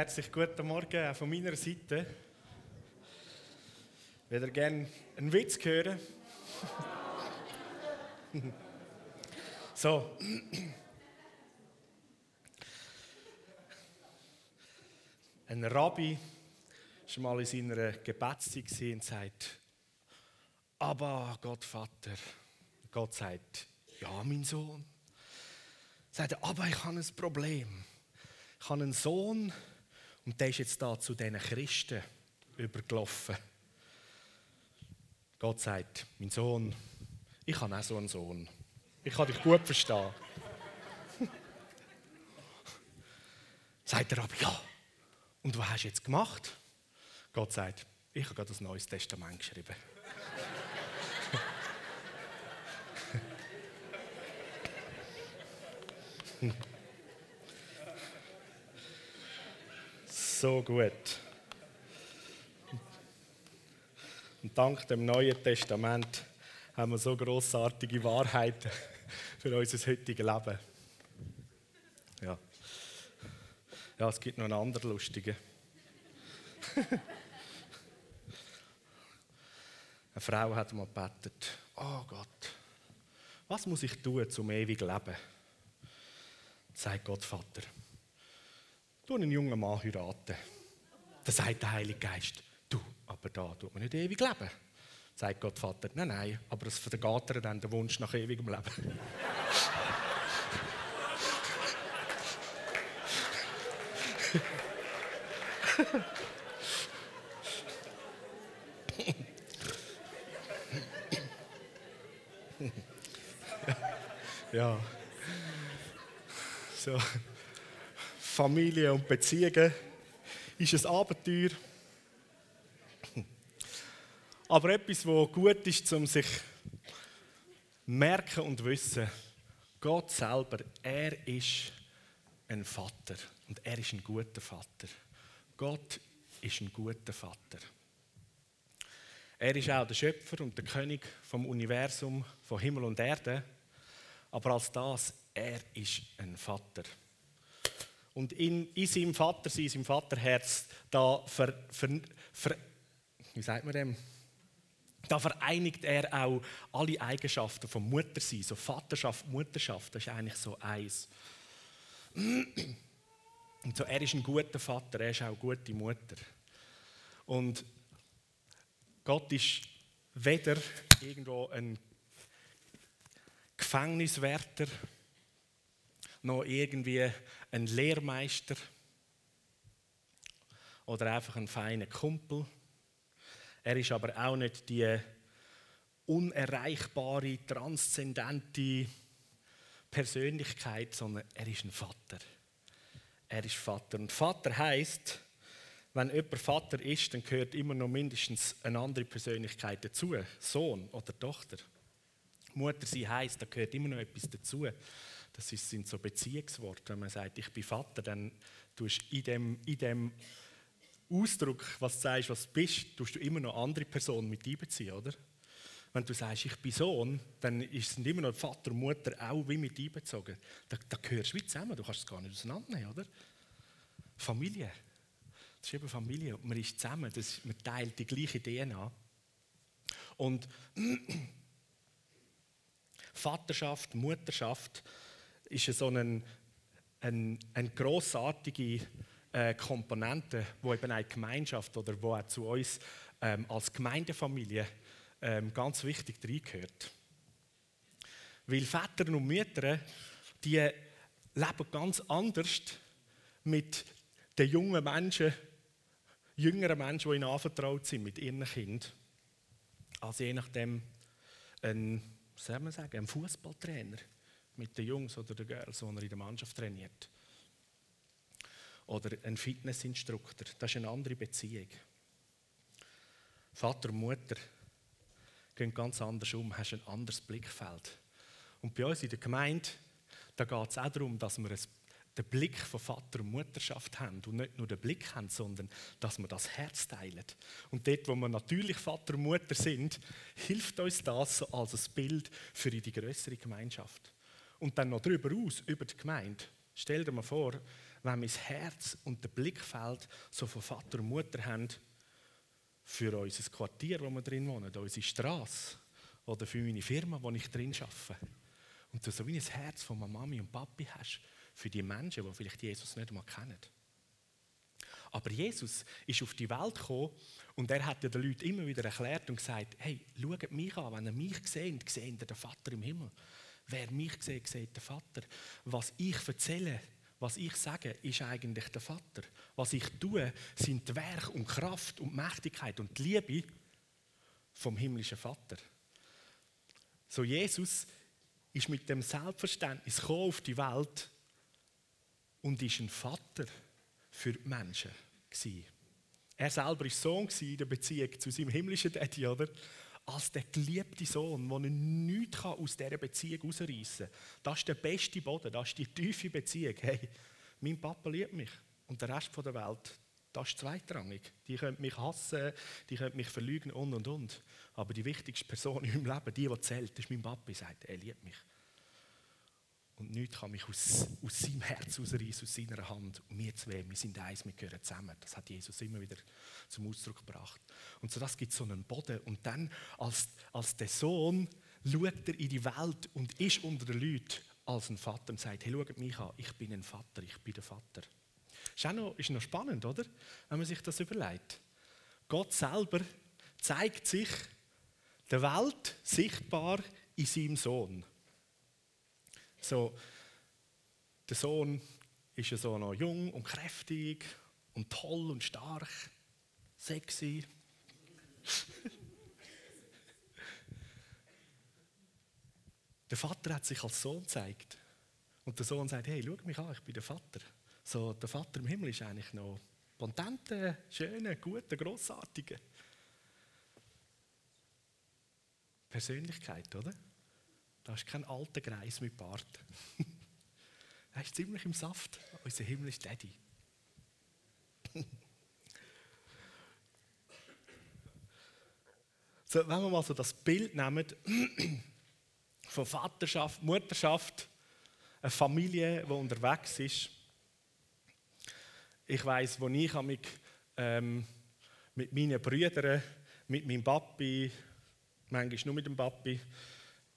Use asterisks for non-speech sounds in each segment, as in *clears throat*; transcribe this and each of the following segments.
Herzlich guten Morgen auch von meiner Seite. Würde ihr gerne einen Witz hören? *laughs* so. Ein Rabbi war mal in seiner Gebetszeit und sagt, aber Gott Vater, Gott sagt, ja mein Sohn. Sagt er, aber ich habe ein Problem. Ich habe einen Sohn und der ist jetzt da zu diesen Christen übergelaufen. Gott sagt, mein Sohn, ich habe auch so einen Sohn. Ich kann dich gut verstehen. *laughs* sagt er aber, ja. Und was hast du jetzt gemacht? Gott sagt, ich habe gerade ein neues Testament geschrieben. *laughs* so gut. Und dank dem Neuen Testament haben wir so großartige Wahrheiten *laughs* für unser heutiges Leben. Ja. Ja, es gibt noch einen anderen lustigen. *laughs* Eine Frau hat mal gebetet: Oh Gott, was muss ich tun zum ewigen Leben? Sagt Gott Vater du einen jungen Mann heiraten. Dann sagt der Heilige Geist, du, aber da tut man nicht ewig leben. Sagt Gott Vater, nein, nein, aber es vergeht er dann der Wunsch nach ewigem Leben. ja. So. Familie und Beziehungen ist ein Abenteuer. Aber etwas, wo gut ist, um sich merken und wissen, Gott selber, er ist ein Vater und er ist ein guter Vater. Gott ist ein guter Vater. Er ist auch der Schöpfer und der König vom Universum, von Himmel und Erde. Aber als das, er ist ein Vater. Und in, in seinem Vater, in seinem Vaterherz, da ver, ver, ver, wie sagt man dem? Da vereinigt er auch alle Eigenschaften vom Muttersein. So Vaterschaft, Mutterschaft, das ist eigentlich so eins. Und so, er ist ein guter Vater, er ist auch eine gute Mutter. Und Gott ist weder irgendwo ein Gefängniswärter, noch irgendwie ein Lehrmeister oder einfach ein feiner Kumpel. Er ist aber auch nicht die unerreichbare, transzendente Persönlichkeit, sondern er ist ein Vater. Er ist Vater. Und Vater heißt, wenn jemand Vater ist, dann gehört immer noch mindestens eine andere Persönlichkeit dazu, Sohn oder Tochter. Mutter sie heißt, da gehört immer noch etwas dazu. Das sind so Beziehungsworte. Wenn man sagt, ich bin Vater, dann tust du in dem, in dem Ausdruck, was du sagst, was du bist, tust du immer noch andere Personen mit einbeziehen, oder? Wenn du sagst, ich bin Sohn, dann sind immer noch Vater und Mutter auch wie mit einbezogen. Da, da gehörst du wie zusammen, du kannst es gar nicht auseinandernehmen, oder? Familie. Das ist eben Familie. Man ist zusammen, das, man teilt die gleiche DNA. Und *clears throat* Vaterschaft, Mutterschaft ist so ein, ein, eine grossartige äh, Komponente, wo eben eine Gemeinschaft oder wo auch zu uns ähm, als Gemeindefamilie ähm, ganz wichtig reingehört. Weil Väter und Mütter, die leben ganz anders mit den jungen Menschen, jüngeren Menschen, die ihnen anvertraut sind, mit ihren Kindern, als je nachdem ein, soll man sagen, ein Fußballtrainer mit den Jungs oder den Girls, die er in der Mannschaft trainiert. Oder ein Fitnessinstruktor. Das ist eine andere Beziehung. Vater und Mutter gehen ganz anders um, hast ein anderes Blickfeld. Und bei uns in der Gemeinde, da geht es auch darum, dass wir den Blick von Vater und Mutterschaft haben und nicht nur den Blick haben, sondern dass wir das Herz teilen. Und dort, wo wir natürlich Vater und Mutter sind, hilft uns das als ein Bild für die größere Gemeinschaft. Und dann noch darüber aus, über die Gemeinde. Stell dir mal vor, wenn mein Herz und der Blickfeld so von Vater und Mutter haben für unser Quartier, wo wir drin wohnen, unsere Straße oder für meine Firma, wo ich drin arbeite. Und du so wie ein Herz von Mami und Papi hast für die Menschen, die vielleicht Jesus nicht einmal kennen. Aber Jesus ist auf die Welt gekommen und er hat den Leuten immer wieder erklärt und gesagt: Hey, schaut mich an, wenn ihr mich seht, seht ihr den Vater im Himmel. Wer mich sieht, sieht den Vater. Was ich erzähle, was ich sage, ist eigentlich der Vater. Was ich tue, sind die Werk und Kraft und Mächtigkeit und die Liebe vom himmlischen Vater. So Jesus ist mit dem Selbstverständnis auf die Welt und ist ein Vater für die Menschen gewesen. Er selber war Sohn in der Beziehung zu seinem himmlischen Daddy, oder? Als der geliebte Sohn, der nichts aus dieser Beziehung herausreißen kann. Das ist der beste Boden, das ist die tiefe Beziehung. Hey, mein Papa liebt mich und der Rest der Welt, das ist zweitrangig. Die können mich hassen, die können mich verlügen und und und. Aber die wichtigste Person in meinem Leben, die, die zählt, ist mein Papa, sagt, er liebt mich. Und nichts kann mich aus, aus seinem Herz herausreißen, aus seiner Hand. Und wir zwei, wir sind eins, wir gehören zusammen. Das hat Jesus immer wieder zum Ausdruck gebracht. Und so das gibt so einen Boden. Und dann, als, als der Sohn, schaut er in die Welt und ist unter den Leuten als ein Vater und sagt, hey, schaut mich an, ich bin ein Vater, ich bin der Vater. Ist, auch noch, ist noch spannend, oder? Wenn man sich das überlegt. Gott selber zeigt sich der Welt sichtbar in seinem Sohn. So, der Sohn ist ja so noch jung und kräftig und toll und stark, sexy. *laughs* der Vater hat sich als Sohn gezeigt. Und der Sohn sagt, hey, schau mich an, ich bin der Vater. So, der Vater im Himmel ist eigentlich noch pontente, schöne, gute, grossartige Persönlichkeit, oder? Da ist kein alter Greis mit Bart. *laughs* er ist ziemlich im Saft, unser himmlischer Daddy. *laughs* so, wenn wir mal so das Bild nehmen *clears throat* von Vaterschaft, Mutterschaft, eine Familie, die unterwegs ist. Ich weiß, wo ich mich ähm, mit meinen Brüdern, mit meinem Papi, manchmal nur mit dem Papi,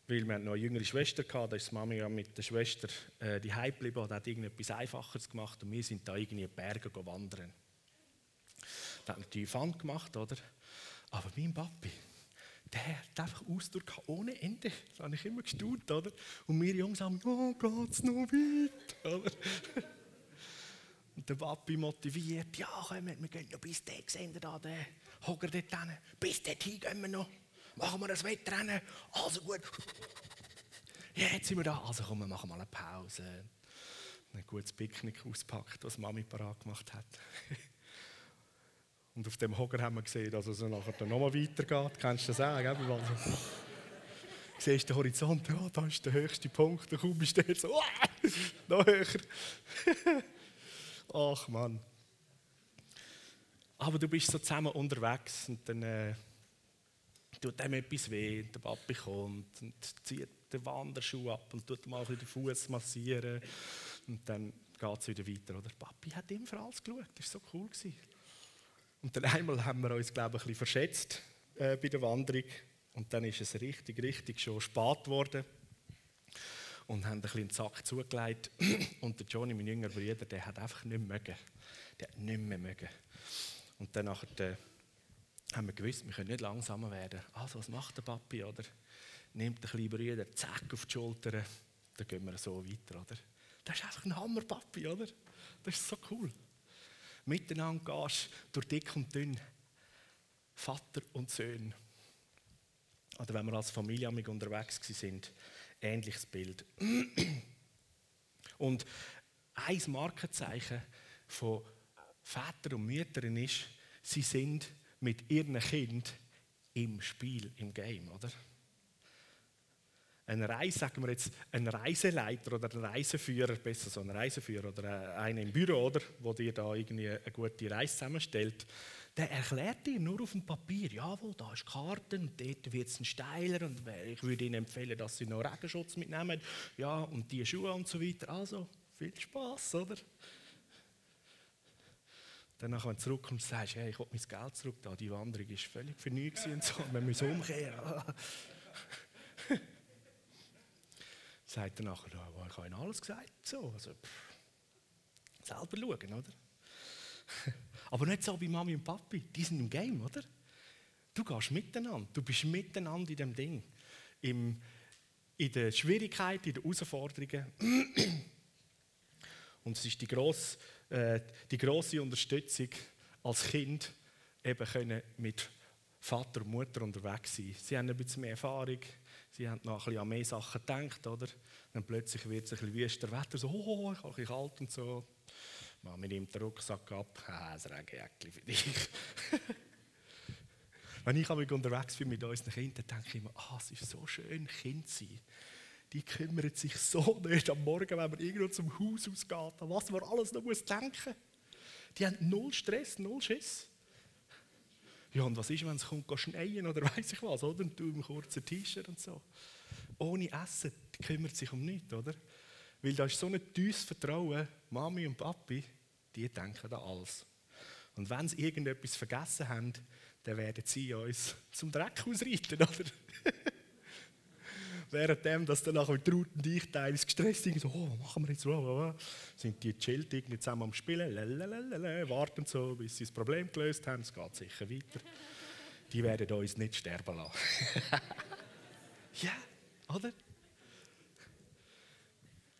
weil wir noch eine jüngere Schwester hatten, da ist die Mami mit der Schwester äh, die geblieben und hat irgendetwas Einfaches gemacht und wir sind da irgendwie in die Berge wandern. Da hat natürlich Fun gemacht, oder? Aber mein Papi, der hat einfach Ausdruck ohne Ende. Das habe ich immer gestaunt, oder? Und wir Jungs haben, oh, geht's noch weit, oder? *laughs* Und der Papi motiviert, ja, komm, wir gehen noch bis dahin, sehen da den Hocker dort hin. Bis dorthin gehen wir noch machen wir ein Wettrennen. Also gut. Ja, jetzt sind wir da. Also komm, wir machen mal eine Pause. Ein gutes Picknick auspackt, was Mami parat gemacht hat. Und auf dem Hocker haben wir gesehen, dass es nachher nochmal weitergeht. Kennst du das auch? Gell? Also, siehst den Horizont, ja, da ist der höchste Punkt, da komm ich der so, noch höher. Ach Mann. Aber du bist so zusammen unterwegs und dann äh, tut dem etwas weh, der Papi kommt und zieht den Wanderschuh ab und tut mal den Fuß massieren und dann geht es wieder weiter. Oder? Papi hat immer für alles geschaut, das war so cool. Gewesen. Und dann einmal haben wir uns, glaube ich, ein bisschen verschätzt äh, bei der Wanderung und dann ist es richtig, richtig schon spät geworden und haben ein bisschen den Sack zugelegt *clears throat* und der Johnny, mein jüngerer Bruder, der hat einfach nicht mehr mögen. Der hat nicht mehr mögen. Und dann nachher haben wir gewusst, wir können nicht langsamer werden. Also, was macht der Papi, oder? Nimmt den kleinen Bruder, zack, auf die Schulter, dann gehen wir so weiter, oder? Das ist einfach ein Hammer, Papi, oder? Das ist so cool. Miteinander gehst durch dick und dünn. Vater und Sohn. Oder wenn wir als Familie unterwegs sind, ähnliches Bild. Und ein Markenzeichen von Vätern und Müttern ist, sie sind mit ihrem Kind im Spiel, im Game, oder? Ein Reise, sagen wir jetzt, ein Reiseleiter oder ein Reiseführer, besser so ein Reiseführer oder einer im Büro, oder, wo dir da irgendwie eine gute Reise zusammenstellt, der erklärt dir nur auf dem Papier, jawohl, da ist Karten dort wird es steiler und ich würde Ihnen empfehlen, dass Sie noch Regenschutz mitnehmen, ja, und die Schuhe und so weiter. Also, viel Spaß, oder? Danach, wenn du zurückkommst, sagst du, hey, ich will mein Geld zurück, da, die Wanderung war völlig für nichts und so, *laughs* wir müssen umkehren. *laughs* Sagt er nachher, ich habe Ihnen alles gesagt. So, also, pff, selber schauen, oder? *laughs* Aber nicht so wie Mami und Papi, die sind im Game, oder? Du gehst miteinander, du bist miteinander in dem Ding. Im, in den Schwierigkeiten, in den Herausforderungen. *clears throat* Und es ist die grosse, äh, die grosse Unterstützung als Kind, eben können mit Vater und Mutter unterwegs sein. Sie haben ein bisschen mehr Erfahrung, sie haben noch ein bisschen an mehr Sachen gedacht, oder? Dann plötzlich wird es ein bisschen wüster Wetter, so, oh, ich habe ein bisschen kalt und so. Mami nimmt den Rucksack ab, ah, ein Regenjäckchen für dich. *laughs* Wenn ich unterwegs bin mit unseren Kindern, denke ich immer, ah, es ist so schön, Kind zu sein. Die kümmern sich so nicht am Morgen, wenn man irgendwo zum Haus ausgeht, an was man alles noch muss denken Die haben null Stress, null Schiss. Ja, und was ist, wenn es kommt, schneien oder *laughs* weiß ich was, oder? Und du im kurzen T-Shirt und so. Ohne Essen, die kümmert sich um nichts, oder? Weil da ist so ein tiefes Vertrauen, Mami und Papi, die denken an alles. Und wenn sie irgendetwas vergessen haben, dann werden sie uns zum Dreck ausreiten, *laughs* oder? Währenddem, dass dann nachher Traut und ich teilweise gestresst sind, so, oh, was machen wir jetzt? Oh, Sind die chillt irgendwie zusammen am Spielen, lalalala, warten so, bis sie das Problem gelöst haben, es geht sicher weiter. Die werden uns nicht sterben lassen. *laughs* ja, oder?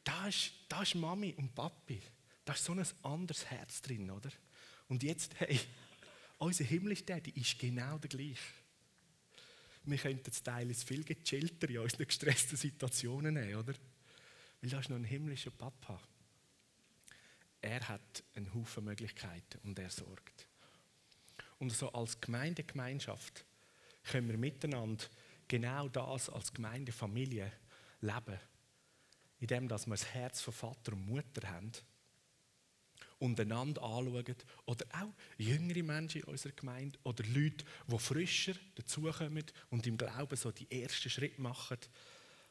Da ist, da ist Mami und Papi. Da ist so ein anderes Herz drin, oder? Und jetzt, hey, *laughs* unser himmlischer Daddy ist genau der gleiche. Wir könnten das Teil viel gechillter in unseren gestressten Situationen nehmen, oder? Weil da ist noch ein himmlischer Papa. Er hat einen Haufen Möglichkeiten und er sorgt. Und so als Gemeindegemeinschaft können wir miteinander genau das als Gemeindefamilie leben. Indem dass wir das Herz von Vater und Mutter haben und einander anschauen. Oder auch jüngere Menschen in unserer Gemeinde oder Leute, die frischer dazukommen und im Glauben so die ersten Schritte machen.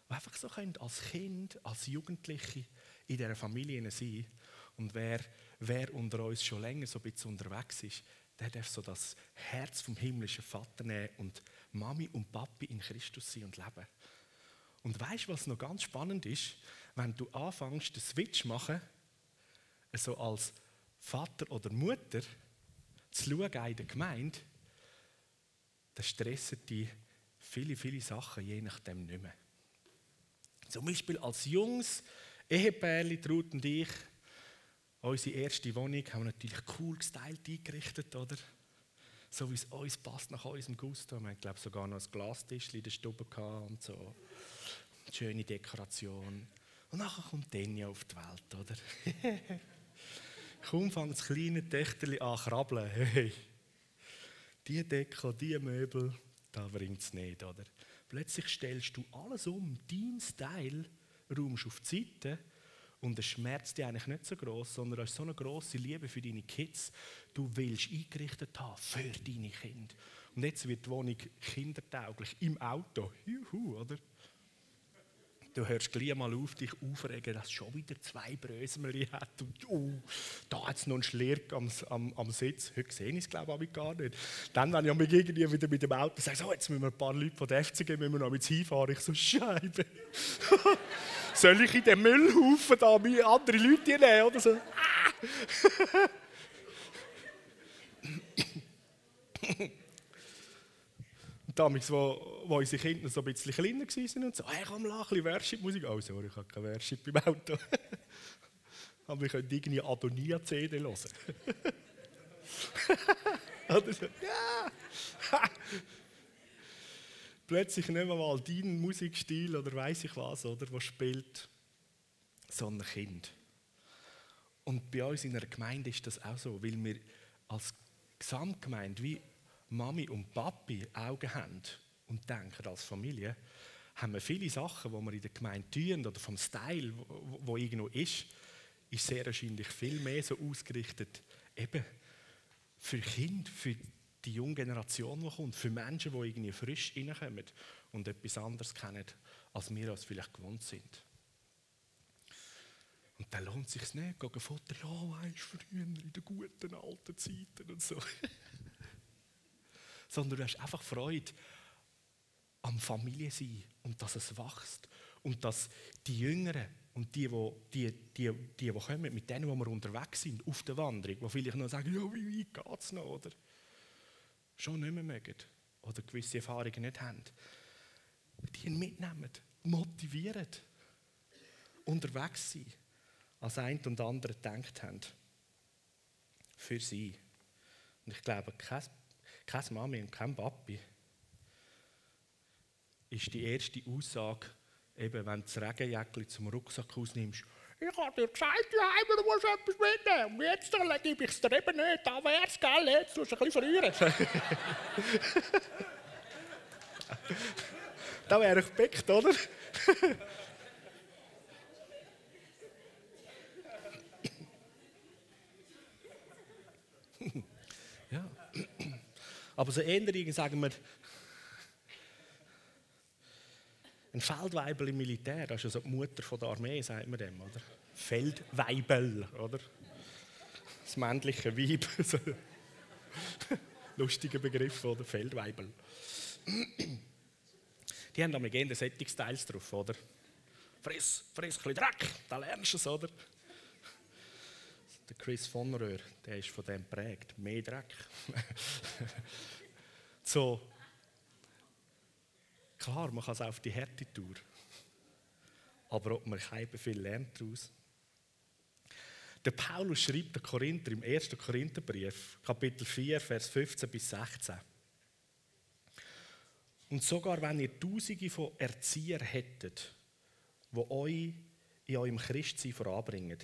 Die einfach so können als Kind, als Jugendliche in dieser Familie sein. Und wer, wer unter uns schon länger so ein bisschen unterwegs ist, der darf so das Herz vom himmlischen Vater nehmen und Mami und Papi in Christus sein und leben. Und weißt du, was noch ganz spannend ist? Wenn du anfängst, den Switch machen, so als Vater oder Mutter zu schauen in der Gemeinde, dann stressen die viele, viele Sachen je nachdem nicht mehr. Zum Beispiel als junges Ehepärli, Ruth und ich, unsere erste Wohnung haben wir natürlich cool gestylt eingerichtet, oder? So wie es uns passt, nach unserem Gusto. Wir haben, glaube ich, sogar noch ein Glastisch in der Stube und so. Schöne Dekoration. Und nachher kommt Denja auf die Welt, oder? *laughs* Kaum fängt das kleine Töchterchen an krabbeln. Hey, die Decke, die Möbel, da bringt es nicht, oder? Plötzlich stellst du alles um, dein Style, räumst auf die Seite und der Schmerz dich eigentlich nicht so groß, sondern hast so eine große Liebe für deine Kids. Du willst eingerichtet haben für deine Kinder. Und jetzt wird die Wohnung kindertauglich im Auto. Juhu, oder? Du hörst gleich mal auf, dich aufregen, dass es schon wieder zwei Brösmeli hat. Und oh, da hat es noch einen Schlirk am, am, am Sitz. Heute sehe ich es, glaube ich, gar nicht. Dann, wenn ich mich irgendwie wieder mit dem Auto sage, so, jetzt müssen wir ein paar Leute von der FCG müssen wir noch mit hinfahren. Ich so, Scheibe. *laughs* Soll ich in den Müllhaufen da andere Leute nehmen? Oder so? *laughs* damals, wo, wo unsere Kinder so ein bisschen kleiner waren und so, hey, komm, lach, ein bisschen Worship-Musik. Oh, sorry, ich habe kein Worship im Auto. *laughs* Aber wir können irgendwie Adonia-CD hören. *laughs* Oder so, ja! *laughs* Plötzlich nicht mehr mal deinen Musikstil oder weiß ich was, oder, was spielt, sondern Kind. Und bei uns in einer Gemeinde ist das auch so, weil wir als Gesamtgemeinde wie Mami und Papi Augen haben und denken als Familie, haben wir viele Sachen, die wir in der Gemeinde tun oder vom Style, wo, wo irgendwo ist, ist sehr wahrscheinlich viel mehr so ausgerichtet eben für Kinder, für die junge Generation, die kommt, für Menschen, die irgendwie frisch reinkommen und etwas anderes kennen, als wir uns vielleicht gewohnt sind. Und dann lohnt es sich nicht, gegen Fotos, oh, weißt früher in den guten alten Zeiten und so. *laughs* Sondern du hast einfach Freude am Familie sein und dass es wächst. Und dass die Jüngeren und die, die, die, die, die, die kommen, mit denen, wo wir unterwegs sind, auf der Wanderung, die vielleicht noch sagen, ja, wie weit geht es noch, oder? Schon nicht mehr mögen oder gewisse Erfahrungen nicht haben, die ihn mitnehmen, motivieren, unterwegs sein, als ein und andere gedacht haben. Für sie. Und ich glaube, keine, keine Mami und kein Papi ist die erste Aussage, eben wenn du das Regenjäckchen zum Rucksack ausnimmst, ich habe dir gesagt, ja, du musst etwas mitnehmen. Und jetzt gebe ich es dir eben nicht. Da wäre es, gell? Jetzt musst du ein bisschen verlieren. *laughs* da wäre ich gepickt, oder? *laughs* Aber so ähnlich sagen wir, ein Feldweibel im Militär, das ist also die Mutter von der Armee, sagt man dem, oder? Feldweibel, oder? Das männliche Weib. *laughs* Lustiger Begriff, oder? Feldweibel. Die haben da gerne Sättigsteils drauf, oder? Friss, friss ein bisschen Dreck, da lernst du es, oder? Der Chris von Röhr, der ist von dem prägt. Mehr Dreck. *laughs* so, Klar, man kann es auf die Härte tun. Aber ob man kein viel lernt daraus. Der Paulus schreibt den Korinther im 1. Korintherbrief, Kapitel 4, Vers 15 bis 16. Und sogar wenn ihr Tausende von Erziehern hättet, die euch in eurem Christsein voranbringen,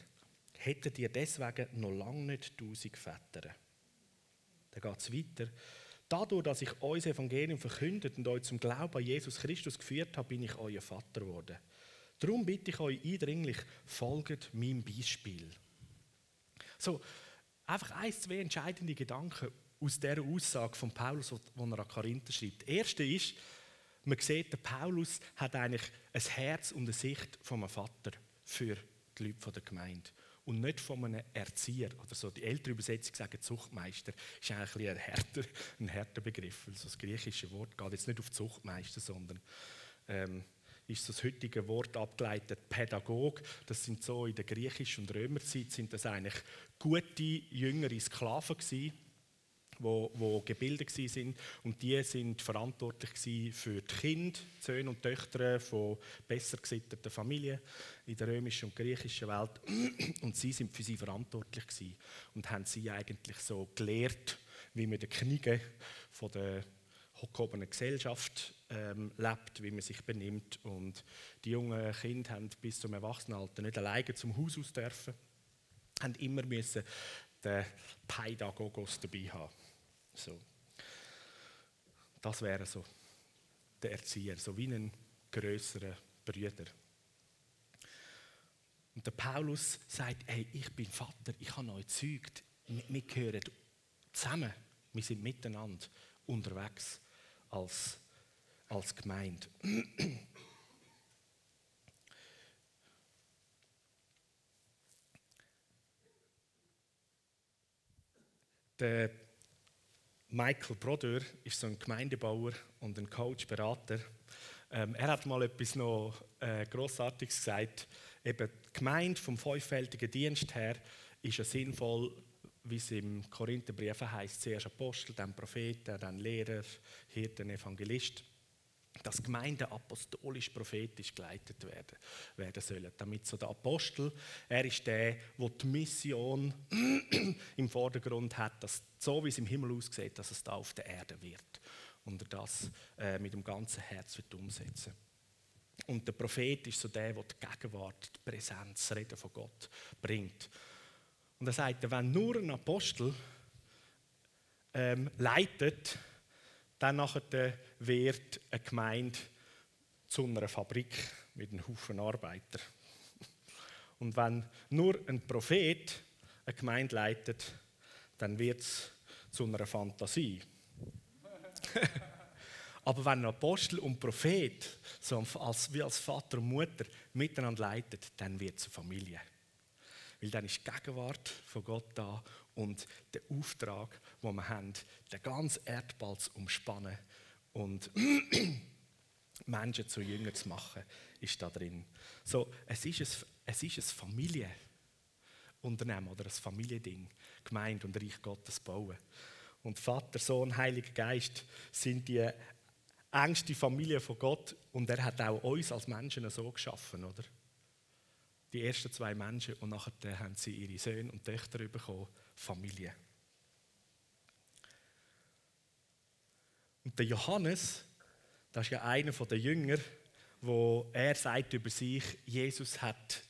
hättet ihr deswegen noch lange nicht tausend Väter. Dann geht es weiter. Dadurch, dass ich euer Evangelium verkündet und euch zum Glauben an Jesus Christus geführt habe, bin ich euer Vater geworden. Darum bitte ich euch eindringlich, folgt meinem Beispiel. So, einfach ein, zwei entscheidende Gedanken aus dieser Aussage von Paulus, die er an Korinther schreibt. Der erste ist, man sieht, der Paulus hat eigentlich ein Herz und eine Sicht einem Vater für die Leute der Gemeinde und nicht von einem Erzieher oder so. Die ältere Übersetzung sagt Zuchtmeister, ist eigentlich ein härter, ein härter Begriff. Also das griechische Wort geht jetzt nicht auf Zuchtmeister, sondern ähm, ist das heutige Wort abgeleitet Pädagog. Das sind so in der griechischen und Römerzeit sind das eigentlich gute jüngere Sklaven gewesen wo, wo gebildet sind. Und die sind verantwortlich für die Kinder, Söhne und Töchter von besser gesitteten Familien in der römischen und griechischen Welt. *clears throat* Und sie sind für sie verantwortlich und haben sie eigentlich so gelehrt, wie man die Kniege von der hochgehobenen Gesellschaft ähm, lebt, wie man sich benimmt. Und die jungen Kinder haben bis zum Erwachsenenalter nicht alleine zum Haus aus dürfen, haben immer müssen den Pädagogos dabei haben. So. Das wäre so der Erzieher, so wie ein größerer Brüder. Und der Paulus sagt, hey, ich bin Vater, ich habe euch gezeugt, wir gehören zusammen, wir sind miteinander unterwegs als, als Gemeinde. *clears throat* Der Michael Brodeur ist so ein Gemeindebauer und ein Coach, Berater. Ähm, er hat mal etwas noch äh, Grossartiges gesagt. Eben die Gemeinde vom fünffältigen Dienst her ist ja sinnvoll, wie es im Korintherbrief heißt: zuerst Apostel, dann Propheten, dann Lehrer, Hirten, Evangelist dass Gemeinden apostolisch-prophetisch geleitet werden, werden sollen. Damit so der Apostel, er ist der, der die Mission *clears throat* im Vordergrund hat, dass so wie es im Himmel aussieht, dass es da auf der Erde wird. Und er das äh, mit dem ganzen Herz wird umsetzen. Und der Prophet ist so der, der die Gegenwart, die Präsenz, das Reden von Gott bringt. Und er sagt, wenn nur ein Apostel ähm, leitet, dann nachher wird eine Gemeinde zu einer Fabrik mit einem Haufen Arbeiter. Und wenn nur ein Prophet eine Gemeinde leitet, dann wird es zu einer Fantasie. *laughs* Aber wenn Apostel und Prophet so als, wie als Vater und Mutter miteinander leitet, dann wird es eine Familie. Weil dann ist die Gegenwart von Gott da und der Auftrag, den wir haben, den ganzen Erdball zu umspannen und *clears throat* Menschen zu Jüngern zu machen, ist da drin. So, es ist ein, es ist ein Familienunternehmen oder ein Familiending, Gemeinde und Reich Gottes bauen. Und Vater, Sohn, Heiliger Geist sind die engste Familie von Gott und er hat auch uns als Menschen so geschaffen, oder? Die ersten zwei Menschen und nachher haben sie ihre Söhne und Töchter bekommen, Familie. Und der Johannes, das ist ja einer der Jünger, wo er sagt über sich, Jesus hat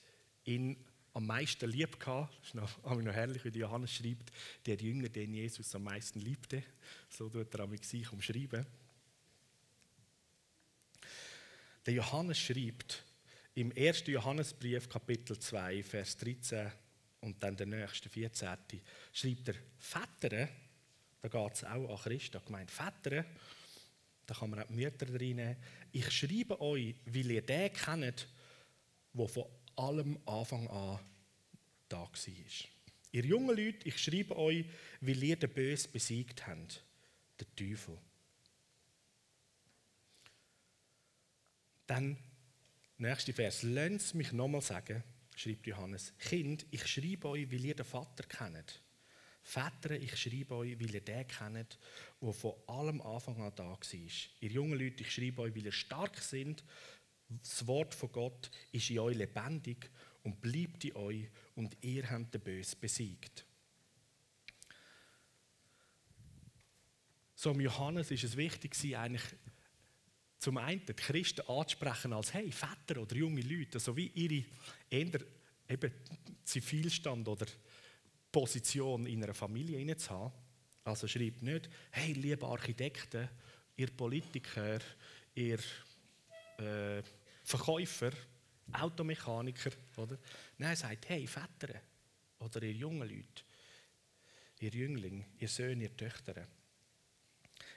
ihn am meisten lieb gehabt. Das ist noch, *laughs* noch herrlich, wie Johannes schreibt, der Jünger, den Jesus am meisten liebte. So tut er sich umschreiben. Der Johannes schreibt im 1. Johannesbrief, Kapitel 2, Vers 13 und dann der nächste, 14. schreibt er, Väter, da geht es auch an Christen, gemeint, Väter, da kann man auch die Mütter reinnehmen, ich schreibe euch, weil ihr den kennt, der von allem Anfang an da war. Ihr jungen Leute, ich schreibe euch, weil ihr den Bösen besiegt habt, den Teufel. Dann, nächste Vers, lasst mich nochmal sagen, schreibt Johannes, Kind, ich schreibe euch, weil ihr den Vater kennt. Väter, ich schreibe euch, weil ihr den kennt, der von allem Anfang an da war. Ihr jungen Leute, ich schreibe euch, weil ihr stark seid. Das Wort von Gott ist in euch lebendig und bleibt in euch und ihr habt den Bösen besiegt. So, Johannes ist es wichtig, eigentlich zum einen die Christen anzusprechen als hey, Väter oder junge Leute, also wie ihre eher eben Zivilstand oder Position in einer Familie zu haben. Also schreibt nicht, hey, liebe Architekten, ihr Politiker, ihr äh, Verkäufer, Automechaniker, oder? Nein, er sagt, hey, Väter oder ihr jungen Leute, ihr Jüngling, ihr Söhne, ihr Töchter.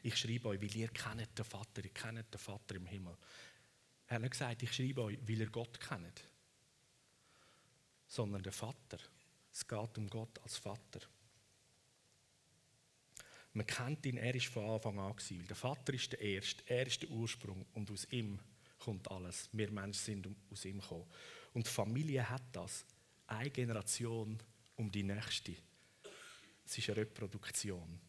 Ich schreibe euch, weil ihr kennt den Vater, ihr kennt den Vater im Himmel. Er hat nicht gesagt, ich schreibe euch, weil ihr Gott kennt, sondern den Vater. Es geht um Gott als Vater. Man kennt ihn, er ist von Anfang an gewesen. Der Vater ist der Erste, er ist der Ursprung und aus ihm kommt alles. Wir Menschen sind aus ihm gekommen. Und die Familie hat das. Eine Generation um die nächste. Es ist eine Reproduktion.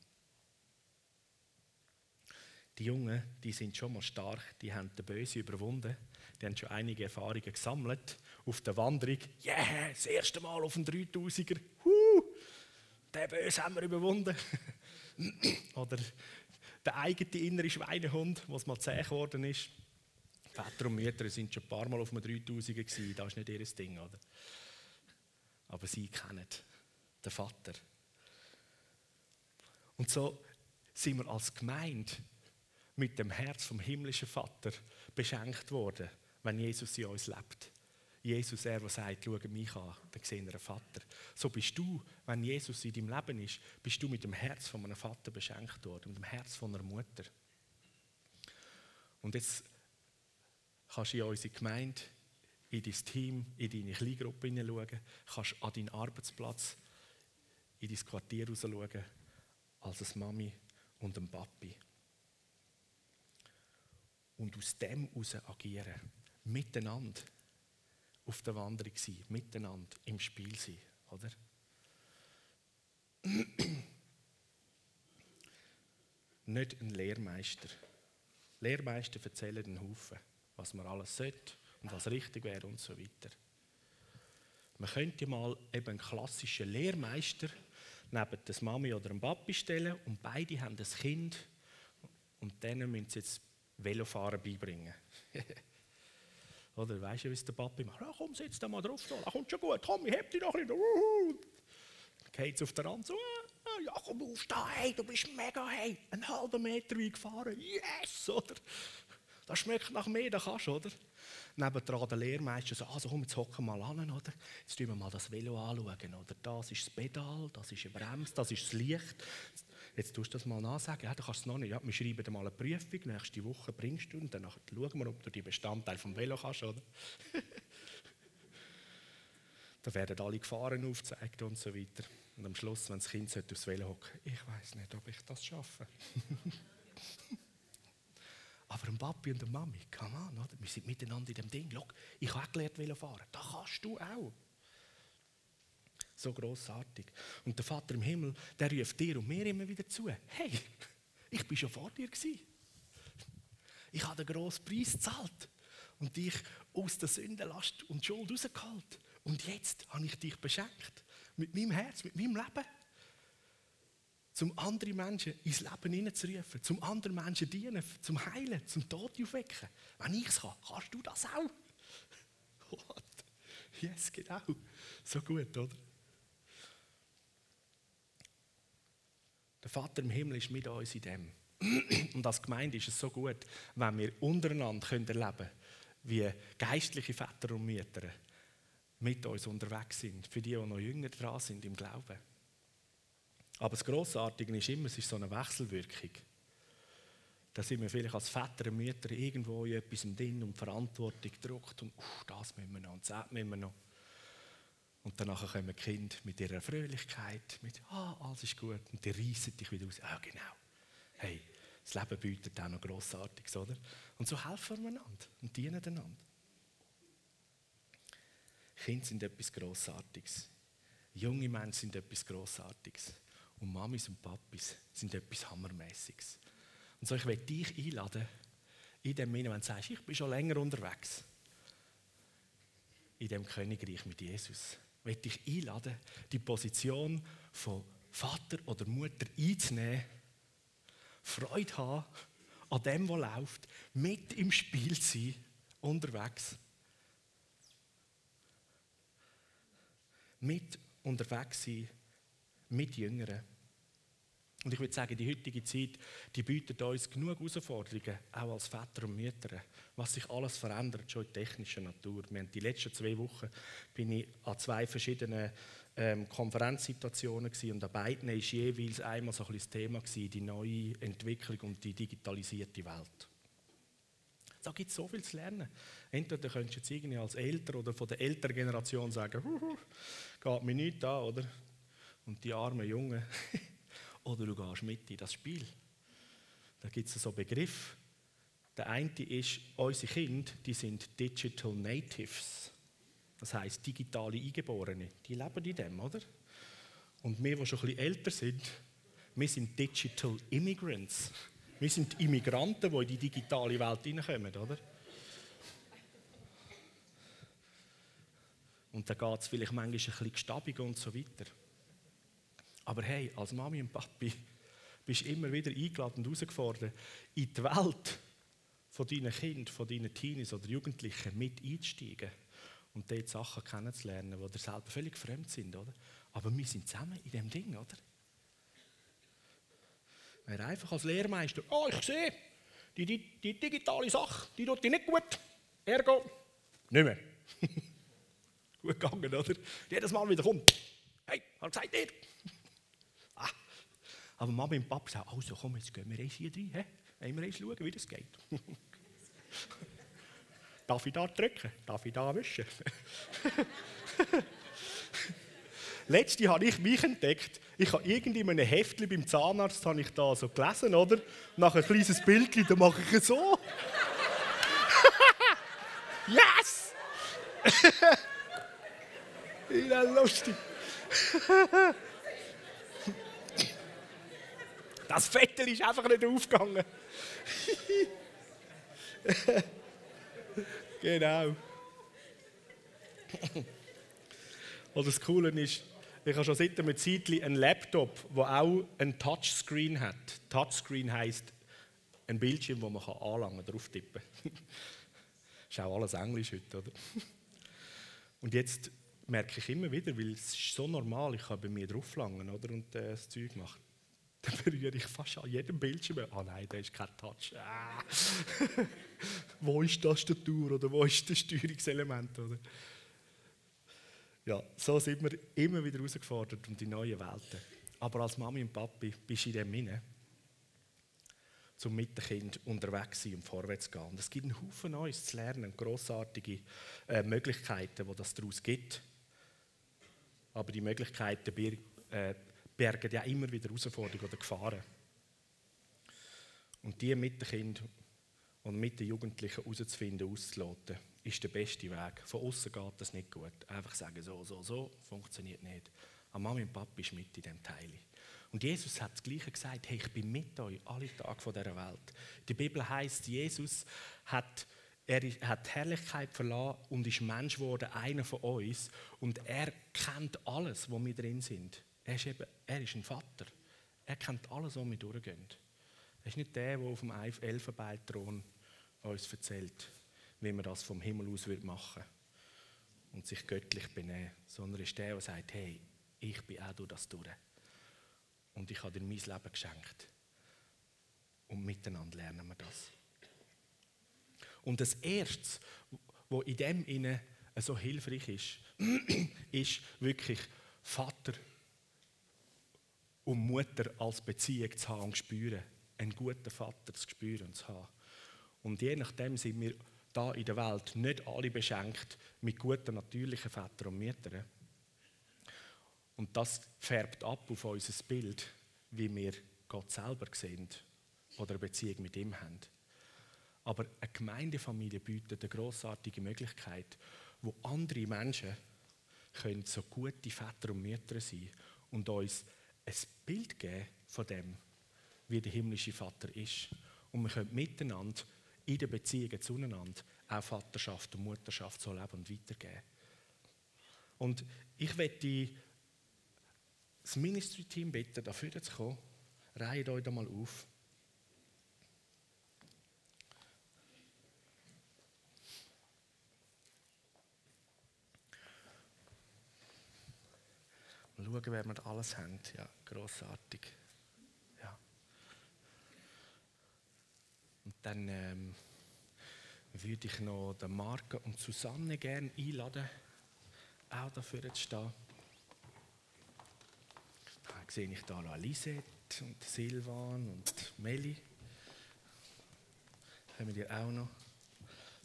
Die Jungen, die sind schon mal stark, die haben den Böse überwunden, die haben schon einige Erfahrungen gesammelt auf der Wanderung. Yeah, das erste Mal auf dem 3000er. Huh, den Böse haben wir überwunden. *laughs* Oder der eigene innere Schweinehund, was mal zäh geworden ist. Väter und Mütter sind schon ein paar Mal auf dem 3000er gewesen, das ist nicht ihr Ding, oder? Aber sie kennen den Vater. Und so sind wir als Gemeinde mit dem Herz vom himmlischen Vater beschenkt worden, wenn Jesus in uns lebt. Jesus, er, der sagt, schau mich an, dann sehen wir einen Vater. So bist du, wenn Jesus in deinem Leben ist, bist du mit dem Herz von einem Vater beschenkt worden, mit dem Herz von einer Mutter. Und jetzt kannst du in unsere Gemeinde, in dein Team, in deine Kleingruppe hineinschauen, kannst an deinen Arbeitsplatz, in dein Quartier rausschauen, als eine Mami und ein Papi und aus dem heraus agieren. Miteinander auf der Wanderung sein, miteinander im Spiel sein, oder? *clears throat* Nicht ein Lehrmeister. Lehrmeister erzählen den Haufen, was man alles sollte und was richtig wäre und so weiter. Man könnte mal eben einen klassischen Lehrmeister neben das Mami oder dem Papi stellen und beide haben ein Kind und denen müssen sie jetzt Velofahren beibringen. *laughs* Oder weißt du, wie es der Papi macht? Ja, komm, sitz da mal drauf, da kommt schon gut, komm, ich heb dich noch ein bisschen. Dann geht es auf der Rand so, ah, ja, komm auf, da, hey, du bist mega, hey, einen halben Meter wie gefahren, yes, oder? Das schmeckt nach mehr, das kannst du, oder? Nebendran der Lehrmeister so, also komm, jetzt hocken wir mal an, oder? Jetzt schauen wir mal das Velo anschauen, oder? Das ist das Pedal, das ist eine Bremse, das ist das Licht, jetzt tust du das mal nachsagen. Ja, du kannst es noch nicht. Ja, wir schreiben dir mal eine Prüfung, nächste Woche bringst du und dann schauen wir, ob du die Bestandteile vom Velo kannst, oder? *laughs* Da werden alle Gefahren aufgezeigt und so weiter. Und am Schluss, wenn das Kind aufs Velo hocken ich weiß nicht, ob ich das schaffe. *laughs* Aber ein Papi und eine Mami, come on, oder? wir sind miteinander in dem Ding. Schau, ich habe gelernt Velo fahren. Das kannst du auch. So großartig. Und der Vater im Himmel, der ruft dir und mir immer wieder zu. Hey, ich bin schon vor dir gewesen. Ich habe den grossen Preis gezahlt und dich aus der Sündenlast und Schuld rausgeholt. Und jetzt habe ich dich beschenkt. Mit meinem Herz, mit meinem Leben. Zum anderen Menschen ins Leben hineinzurufen, zum anderen Menschen dienen, zum Heilen, zum Tod aufwecken. Wenn ich es kann, kannst du das auch. *laughs* What? Yes, genau. So gut, oder? Der Vater im Himmel ist mit uns in dem. *clears throat* Und als Gemeinde ist es so gut, wenn wir untereinander erleben können, wie geistliche Väter und Mütter mit uns unterwegs sind, für die, die noch jünger dran sind im Glauben. Aber das Grossartige ist immer, es ist so eine Wechselwirkung. Da sind wir vielleicht als Väter und Mütter irgendwo in etwas drin und Verantwortung gedruckt und das müssen wir noch und das müssen wir noch. Und danach kommen die Kinder mit ihrer Fröhlichkeit, mit «Ah, alles ist gut» und die reissen dich wieder aus. «Ah, genau. Hey, das Leben bietet auch noch Grossartiges, oder?» Und so helfen wir einander und dienen einander. Kinder sind etwas Grossartiges. Junge Menschen sind etwas Grossartiges. Und Mamis und Papis sind etwas Hammermäßiges. Und so, ich will dich einladen, in dem Sinne, wenn du sagst, ich bin schon länger unterwegs, in dem Königreich mit Jesus möchte ich einladen, die Position von Vater oder Mutter einzunehmen, Freude haben an dem, was läuft, mit im Spiel sein, unterwegs. Mit unterwegs sein, mit Jüngeren. Und ich würde sagen, die heutige Zeit, die bietet uns genug Herausforderungen, auch als Väter und Mütter, was sich alles verändert, schon in technischer Natur. Wir haben die letzten zwei Wochen bin ich an zwei verschiedenen ähm, Konferenzsituationen gewesen, und an beiden war jeweils einmal so ein das Thema gewesen, die neue Entwicklung und die digitalisierte Welt. Da gibt es so viel zu lernen. Entweder könntest du jetzt irgendwie als Eltern oder von der älteren Generation sagen, geht mir nichts an, oder? Und die armen Jungen *laughs* oder du gehst mit in das Spiel. Da gibt es so Begriff. Der eine ist, unsere Kinder, die sind Digital Natives. Das heißt digitale Eingeborene. Die leben in dem, oder? Und wir, die schon ein bisschen älter sind, wir sind Digital Immigrants. Wir sind Immigranten, die in die digitale Welt hineinkommen, oder? Und da geht es vielleicht manchmal ein bisschen gestabig und so weiter. Aber hey, als Mami und Papi bist du immer wieder eingeladen und herausgefordert, in die Welt von deinen Kindern, von deinen Teenies oder Jugendlichen mit einzusteigen und dort Sachen kennenzulernen, die dir selber völlig fremd sind, oder? Aber wir sind zusammen in dem Ding, oder? Wer einfach als Lehrmeister, oh, ich sehe, die, die, die digitale Sache, die tut dir nicht gut, ergo, nicht mehr. *laughs* gut gegangen, oder? Jedes Mal wieder kommt, hey, hab gesagt, nicht. Aber Mama und Papa sagen, also komm, jetzt gehen wir eins hier rein. He? Wir eins schauen, wie das geht? *laughs* Darf ich da drücken? Darf ich da wischen? *laughs* Letzte habe ich mich entdeckt. Ich habe irgendwie in Heftchen beim Zahnarzt habe ich da so gelesen, oder? Nach ein kleines Bildchen, dann mache ich es so. *laughs* yes! ja, lustig. Das Vettel ist einfach nicht aufgegangen. *laughs* genau. Und das Coole ist, ich habe schon seit einem Zeitchen einen Laptop, der auch einen Touchscreen hat. Touchscreen heisst ein Bildschirm, wo man anlangen kann, drauf tippen kann. *laughs* ist auch alles Englisch heute, oder? *laughs* Und jetzt merke ich immer wieder, weil es ist so normal, ich kann bei mir drauflangen oder, und äh, das Zeug machen dann berühre ich fast an jedem Bildschirm. Ah oh nein, da ist kein Touch. Ah. *laughs* wo ist die Tastatur oder wo ist das Steuerungselement? Oder? Ja, so sind wir immer wieder herausgefordert um die neuen Welten. Aber als Mami und Papi bist du in dem Sinne, zum mit dem Kind unterwegs sein und vorwärts gehen. Und es gibt einen Haufen Neues zu lernen, grossartige äh, Möglichkeiten, die das daraus gibt. Aber die Möglichkeiten äh, bergen ja immer wieder Herausforderungen oder Gefahren. Und die mit den Kindern und mit den Jugendlichen herauszufinden, auszuloten, ist der beste Weg. Von außen geht das nicht gut. Einfach sagen, so, so, so, funktioniert nicht. Aber Mami und Papa ist mit in diesem Teil. Und Jesus hat das Gleiche gesagt: Hey, ich bin mit euch alle Tage dieser Welt. Die Bibel heißt, Jesus hat, er hat die Herrlichkeit verlassen und ist Mensch geworden, einer von uns. Und er kennt alles, wo wir drin sind. Er ist, eben, er ist ein Vater. Er kennt alles, wo wir durchgehen. Er ist nicht der, der auf dem Elfenbeinthron uns erzählt, wie man das vom Himmel aus machen würde und sich göttlich benehmen, sondern er ist der, der sagt, hey, ich bin auch durch das durch. Und ich habe dir mein Leben geschenkt. Und miteinander lernen wir das. Und das Erste, was in dem Inne so hilfreich ist, *clears throat* ist wirklich Vater und Mutter als Beziehung zu haben und zu spüren. Einen guten Vater zu spüren und zu haben. Und je nachdem sind wir da in der Welt nicht alle beschenkt mit guten natürlichen Vätern und Müttern. Und das färbt ab auf unser Bild, wie wir Gott selber sehen oder eine Beziehung mit ihm haben. Aber eine Gemeindefamilie bietet eine großartige Möglichkeit, wo andere Menschen können so gute Väter und Mütter sein und uns ein Bild geben von dem, wie der himmlische Vater ist. Und wir können miteinander in den Beziehungen zueinander auch Vaterschaft und Mutterschaft so leben und weitergeben. Und ich werde das Ministry-Team bitten, dafür zu kommen. Reiht euch da mal auf. Schauen, wer wir alles haben. Ja, grossartig. Ja. Und dann ähm, würde ich noch den Marco und Susanne gerne einladen, auch dafür zu stehen. Da sehe ich da noch Lisette und Silvan und Meli. Haben wir auch noch,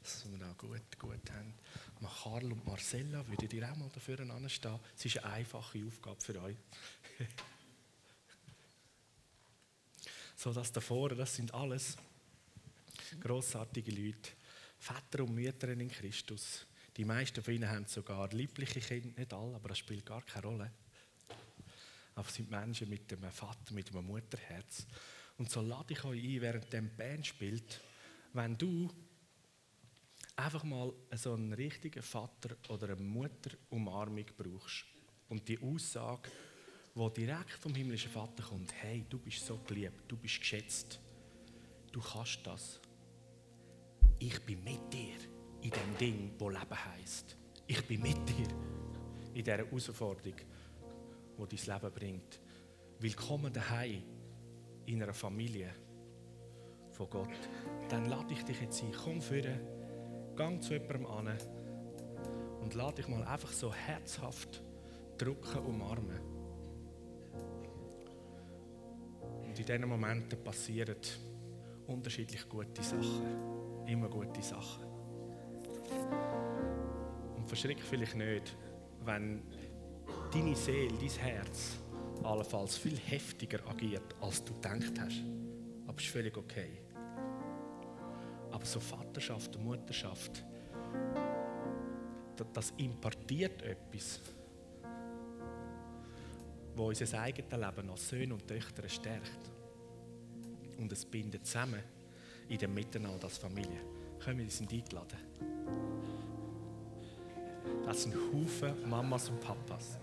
dass wir auch gut, gut haben. Karl und Marcella, würdet ihr auch mal dafür anstehen? Es ist eine einfache Aufgabe für euch. *laughs* so, das da vorne, das sind alles großartige Leute, Väter und Mütter in Christus. Die meisten von ihnen haben sogar liebliche Kinder, nicht alle, aber das spielt gar keine Rolle. Aber es sind Menschen mit einem Vater, mit einem Mutterherz. Und so lade ich euch ein, während der Band spielt, wenn du einfach mal so einen richtigen Vater oder eine Mutter-Umarmung brauchst und die Aussage, die direkt vom himmlischen Vater kommt, hey, du bist so geliebt, du bist geschätzt, du kannst das ich bin mit dir in dem Ding, wo Leben heißt. Ich bin mit dir in dieser Herausforderung, wo dein Leben bringt. Willkommen daheim in einer Familie von Gott. Dann lade ich dich jetzt ein. Komm führen, gang zu jemandem an und lade dich mal einfach so herzhaft drücken, umarmen. Und in diesen Momenten passieren unterschiedlich gute Sachen immer gute Sachen. Und verschrick vielleicht nicht, wenn deine Seele, dein Herz allenfalls viel heftiger agiert, als du gedacht hast. Aber es ist völlig okay. Aber so Vaterschaft und Mutterschaft, das impartiert etwas, wo unser eigenes Leben als Söhne und Töchter stärkt. Und es bindet zusammen in dem Miteinander als Familie. Können wir sind eingeladen. Das sind Haufen Mamas und Papas.